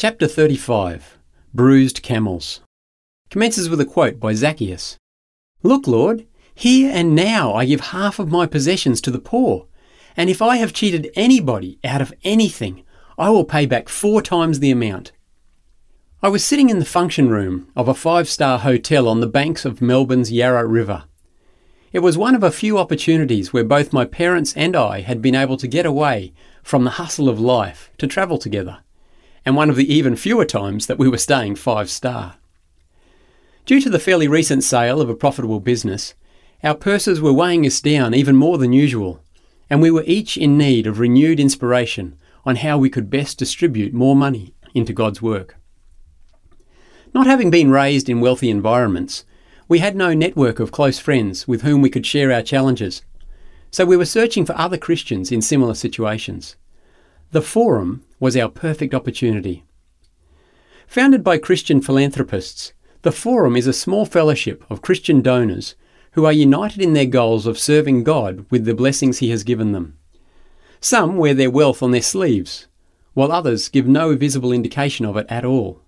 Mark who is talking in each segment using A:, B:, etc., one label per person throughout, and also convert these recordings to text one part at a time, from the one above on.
A: Chapter 35 Bruised Camels commences with a quote by Zacchaeus Look, Lord, here and now I give half of my possessions to the poor, and if I have cheated anybody out of anything, I will pay back four times the amount. I was sitting in the function room of a five star hotel on the banks of Melbourne's Yarra River. It was one of a few opportunities where both my parents and I had been able to get away from the hustle of life to travel together and one of the even fewer times that we were staying five star. Due to the fairly recent sale of a profitable business, our purses were weighing us down even more than usual, and we were each in need of renewed inspiration on how we could best distribute more money into God's work. Not having been raised in wealthy environments, we had no network of close friends with whom we could share our challenges, so we were searching for other Christians in similar situations. The Forum was our perfect opportunity. Founded by Christian philanthropists, the Forum is a small fellowship of Christian donors who are united in their goals of serving God with the blessings He has given them. Some wear their wealth on their sleeves, while others give no visible indication of it at all,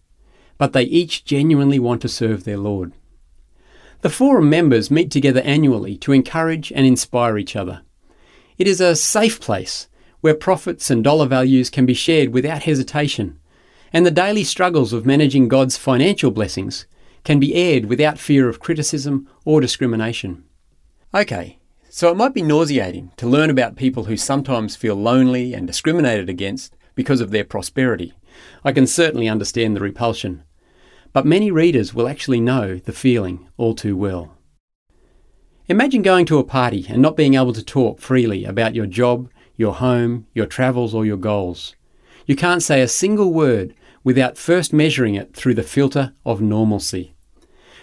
A: but they each genuinely want to serve their Lord. The Forum members meet together annually to encourage and inspire each other. It is a safe place where profits and dollar values can be shared without hesitation, and the daily struggles of managing God's financial blessings can be aired without fear of criticism or discrimination. Okay, so it might be nauseating to learn about people who sometimes feel lonely and discriminated against because of their prosperity. I can certainly understand the repulsion. But many readers will actually know the feeling all too well. Imagine going to a party and not being able to talk freely about your job, your home, your travels, or your goals. You can't say a single word without first measuring it through the filter of normalcy.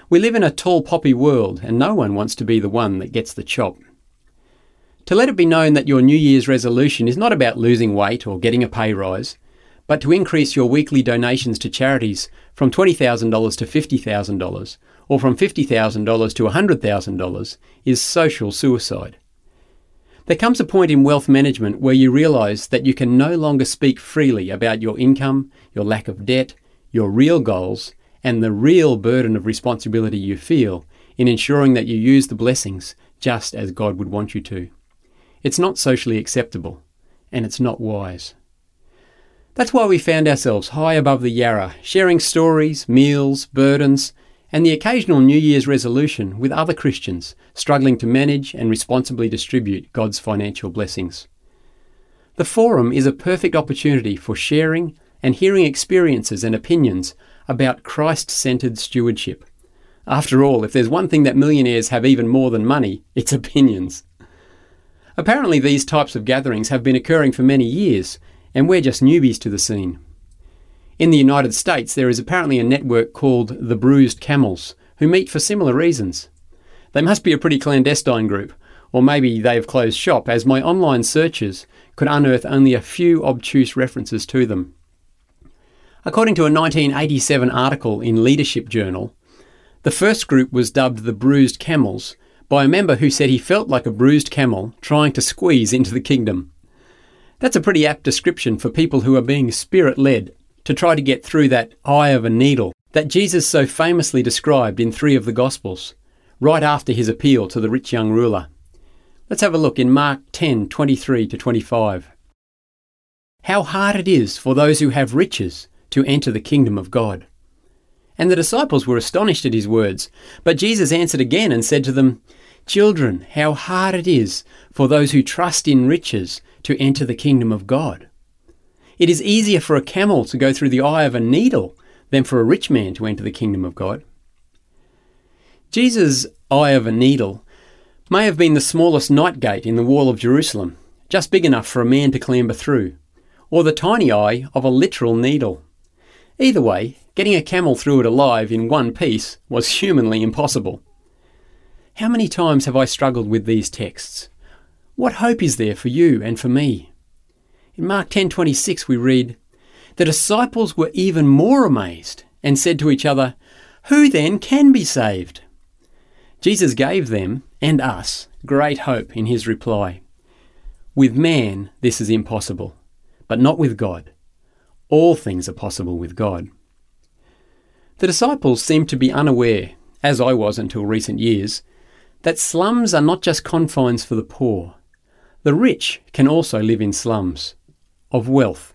A: We live in a tall poppy world, and no one wants to be the one that gets the chop. To let it be known that your New Year's resolution is not about losing weight or getting a pay rise, but to increase your weekly donations to charities from $20,000 to $50,000 or from $50,000 to $100,000 is social suicide. There comes a point in wealth management where you realise that you can no longer speak freely about your income, your lack of debt, your real goals, and the real burden of responsibility you feel in ensuring that you use the blessings just as God would want you to. It's not socially acceptable, and it's not wise. That's why we found ourselves high above the Yarra, sharing stories, meals, burdens, and the occasional New Year's resolution with other Christians struggling to manage and responsibly distribute God's financial blessings. The forum is a perfect opportunity for sharing and hearing experiences and opinions about Christ centered stewardship. After all, if there's one thing that millionaires have even more than money, it's opinions. Apparently, these types of gatherings have been occurring for many years, and we're just newbies to the scene. In the United States, there is apparently a network called the Bruised Camels, who meet for similar reasons. They must be a pretty clandestine group, or maybe they have closed shop, as my online searches could unearth only a few obtuse references to them. According to a 1987 article in Leadership Journal, the first group was dubbed the Bruised Camels by a member who said he felt like a bruised camel trying to squeeze into the kingdom. That's a pretty apt description for people who are being spirit led to try to get through that eye of a needle that Jesus so famously described in three of the Gospels, right after his appeal to the rich young ruler. Let's have a look in Mark 10 23 to 25. How hard it is for those who have riches to enter the kingdom of God. And the disciples were astonished at his words. But Jesus answered again and said to them, Children, how hard it is for those who trust in riches to enter the kingdom of God. It is easier for a camel to go through the eye of a needle than for a rich man to enter the kingdom of God. Jesus' eye of a needle may have been the smallest night gate in the wall of Jerusalem, just big enough for a man to clamber through, or the tiny eye of a literal needle. Either way, getting a camel through it alive in one piece was humanly impossible. How many times have I struggled with these texts? What hope is there for you and for me? In Mark 10:26 we read, "The disciples were even more amazed and said to each other, Who then can be saved?" Jesus gave them and us great hope in his reply. With man this is impossible, but not with God. All things are possible with God. The disciples seemed to be unaware, as I was until recent years, that slums are not just confines for the poor. The rich can also live in slums of wealth.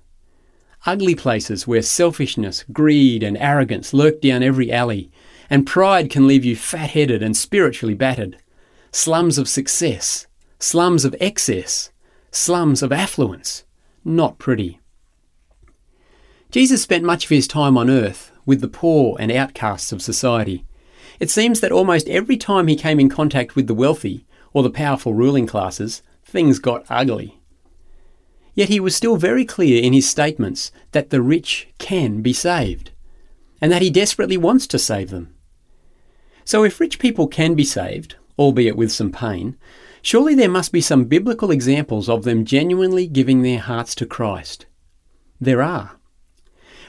A: Ugly places where selfishness, greed, and arrogance lurk down every alley, and pride can leave you fat headed and spiritually battered. Slums of success, slums of excess, slums of affluence. Not pretty. Jesus spent much of his time on earth with the poor and outcasts of society. It seems that almost every time he came in contact with the wealthy or the powerful ruling classes, things got ugly. Yet he was still very clear in his statements that the rich can be saved, and that he desperately wants to save them. So if rich people can be saved, albeit with some pain, surely there must be some biblical examples of them genuinely giving their hearts to Christ. There are.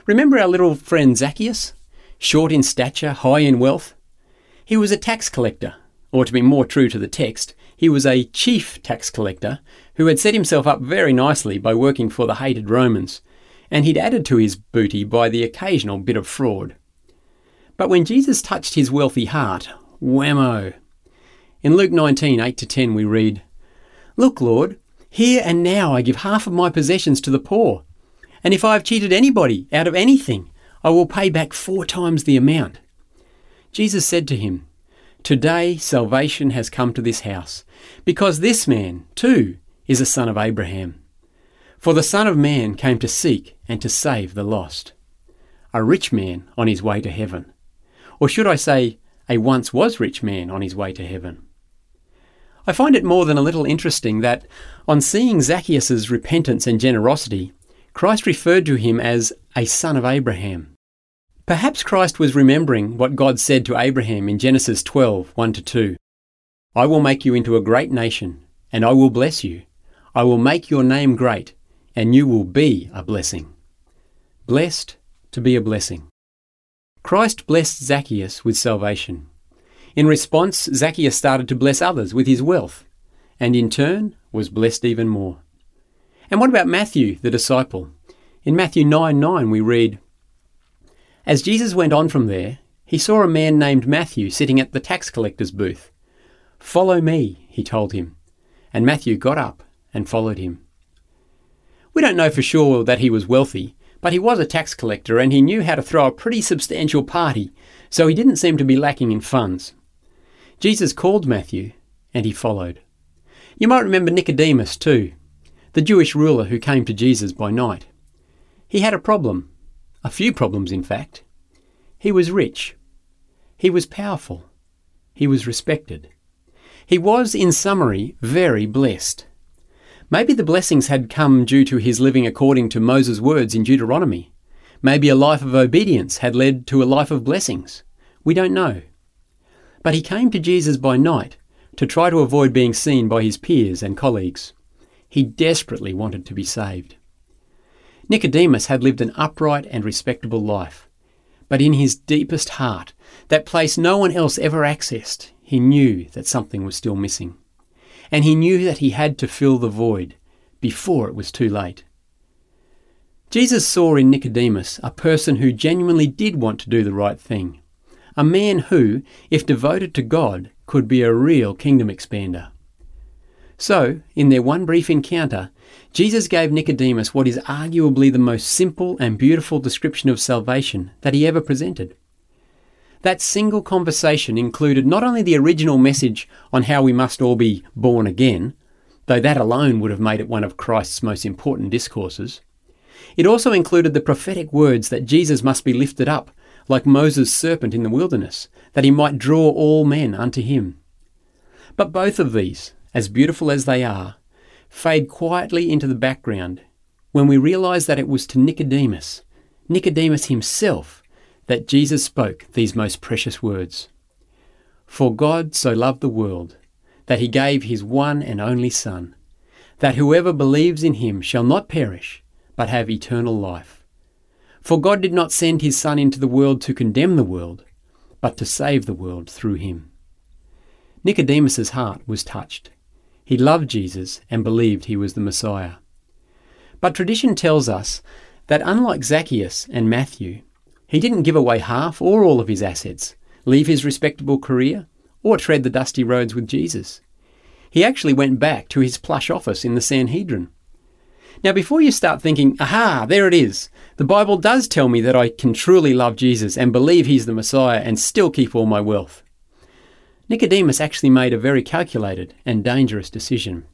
A: Remember our little friend Zacchaeus? Short in stature, high in wealth? He was a tax collector, or to be more true to the text, he was a chief tax collector who had set himself up very nicely by working for the hated Romans, and he'd added to his booty by the occasional bit of fraud. But when Jesus touched his wealthy heart, whammo! In Luke 19, 8 to 10, we read, Look, Lord, here and now I give half of my possessions to the poor, and if I have cheated anybody out of anything, I will pay back four times the amount. Jesus said to him, Today salvation has come to this house, because this man, too, is a son of Abraham. For the Son of Man came to seek and to save the lost. A rich man on his way to heaven. Or should I say, a once was rich man on his way to heaven. I find it more than a little interesting that, on seeing Zacchaeus' repentance and generosity, Christ referred to him as a son of Abraham. Perhaps Christ was remembering what God said to Abraham in Genesis 12 1 2. I will make you into a great nation, and I will bless you. I will make your name great, and you will be a blessing. Blessed to be a blessing. Christ blessed Zacchaeus with salvation. In response, Zacchaeus started to bless others with his wealth, and in turn was blessed even more. And what about Matthew, the disciple? In Matthew 9 9, we read, As Jesus went on from there, he saw a man named Matthew sitting at the tax collector's booth. Follow me, he told him. And Matthew got up and followed him. We don't know for sure that he was wealthy, but he was a tax collector and he knew how to throw a pretty substantial party, so he didn't seem to be lacking in funds. Jesus called Matthew, and he followed. You might remember Nicodemus too, the Jewish ruler who came to Jesus by night. He had a problem, a few problems in fact. He was rich. He was powerful. He was respected. He was, in summary, very blessed. Maybe the blessings had come due to his living according to Moses' words in Deuteronomy. Maybe a life of obedience had led to a life of blessings. We don't know. But he came to Jesus by night to try to avoid being seen by his peers and colleagues. He desperately wanted to be saved. Nicodemus had lived an upright and respectable life, but in his deepest heart, that place no one else ever accessed, he knew that something was still missing and he knew that he had to fill the void before it was too late. Jesus saw in Nicodemus a person who genuinely did want to do the right thing, a man who, if devoted to God, could be a real kingdom expander. So, in their one brief encounter, Jesus gave Nicodemus what is arguably the most simple and beautiful description of salvation that he ever presented. That single conversation included not only the original message on how we must all be born again, though that alone would have made it one of Christ's most important discourses, it also included the prophetic words that Jesus must be lifted up, like Moses' serpent in the wilderness, that he might draw all men unto him. But both of these, as beautiful as they are, fade quietly into the background when we realize that it was to Nicodemus, Nicodemus himself, that Jesus spoke these most precious words For God so loved the world, that he gave his one and only Son, that whoever believes in him shall not perish, but have eternal life. For God did not send his Son into the world to condemn the world, but to save the world through him. Nicodemus's heart was touched. He loved Jesus and believed he was the Messiah. But tradition tells us that unlike Zacchaeus and Matthew, he didn't give away half or all of his assets, leave his respectable career, or tread the dusty roads with Jesus. He actually went back to his plush office in the Sanhedrin. Now, before you start thinking, aha, there it is, the Bible does tell me that I can truly love Jesus and believe he's the Messiah and still keep all my wealth. Nicodemus actually made a very calculated and dangerous decision.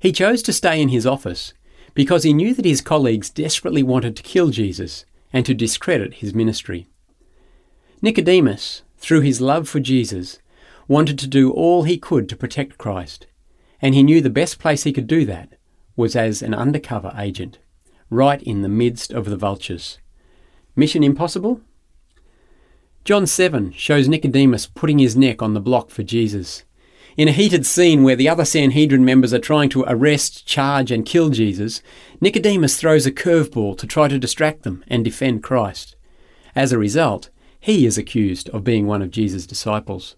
A: He chose to stay in his office because he knew that his colleagues desperately wanted to kill Jesus and to discredit his ministry. Nicodemus, through his love for Jesus, wanted to do all he could to protect Christ, and he knew the best place he could do that was as an undercover agent, right in the midst of the vultures. Mission impossible? John 7 shows Nicodemus putting his neck on the block for Jesus. In a heated scene where the other Sanhedrin members are trying to arrest, charge, and kill Jesus, Nicodemus throws a curveball to try to distract them and defend Christ. As a result, he is accused of being one of Jesus' disciples.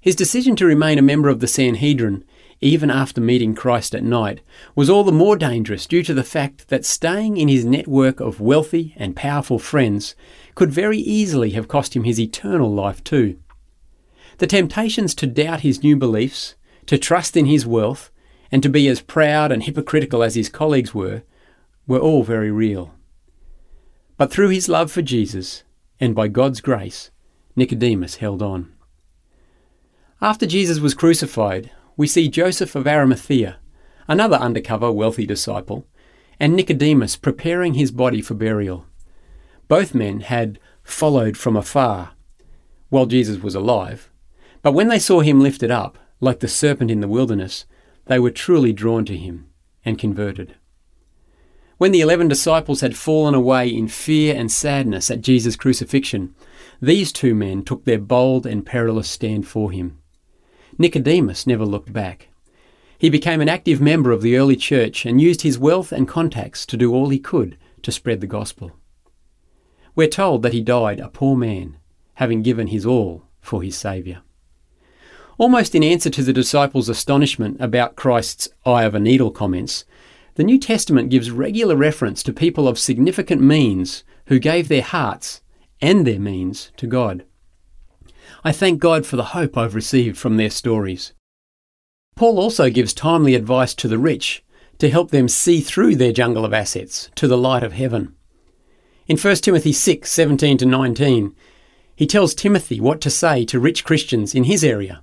A: His decision to remain a member of the Sanhedrin, even after meeting Christ at night, was all the more dangerous due to the fact that staying in his network of wealthy and powerful friends could very easily have cost him his eternal life too. The temptations to doubt his new beliefs, to trust in his wealth, and to be as proud and hypocritical as his colleagues were, were all very real. But through his love for Jesus, and by God's grace, Nicodemus held on. After Jesus was crucified, we see Joseph of Arimathea, another undercover wealthy disciple, and Nicodemus preparing his body for burial. Both men had followed from afar while Jesus was alive but when they saw him lifted up, like the serpent in the wilderness, they were truly drawn to him and converted. When the eleven disciples had fallen away in fear and sadness at Jesus' crucifixion, these two men took their bold and perilous stand for him. Nicodemus never looked back. He became an active member of the early church and used his wealth and contacts to do all he could to spread the gospel. We're told that he died a poor man, having given his all for his Saviour. Almost in answer to the disciples' astonishment about Christ's eye of a needle comments, the New Testament gives regular reference to people of significant means who gave their hearts and their means to God. I thank God for the hope I've received from their stories. Paul also gives timely advice to the rich to help them see through their jungle of assets to the light of heaven. In 1 Timothy 6 17 to 19, he tells Timothy what to say to rich Christians in his area.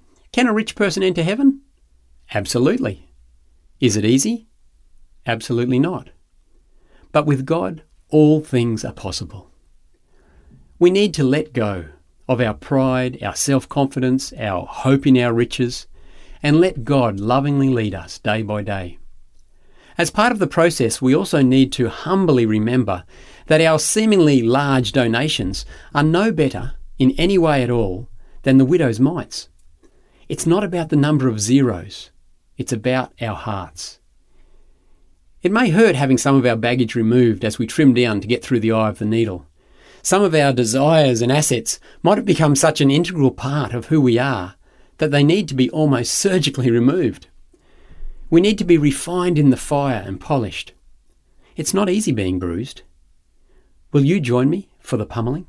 A: can a rich person enter heaven? Absolutely. Is it easy? Absolutely not. But with God, all things are possible. We need to let go of our pride, our self confidence, our hope in our riches, and let God lovingly lead us day by day. As part of the process, we also need to humbly remember that our seemingly large donations are no better in any way at all than the widow's mites. It's not about the number of zeros, it's about our hearts. It may hurt having some of our baggage removed as we trim down to get through the eye of the needle. Some of our desires and assets might have become such an integral part of who we are that they need to be almost surgically removed. We need to be refined in the fire and polished. It's not easy being bruised. Will you join me for the pummeling?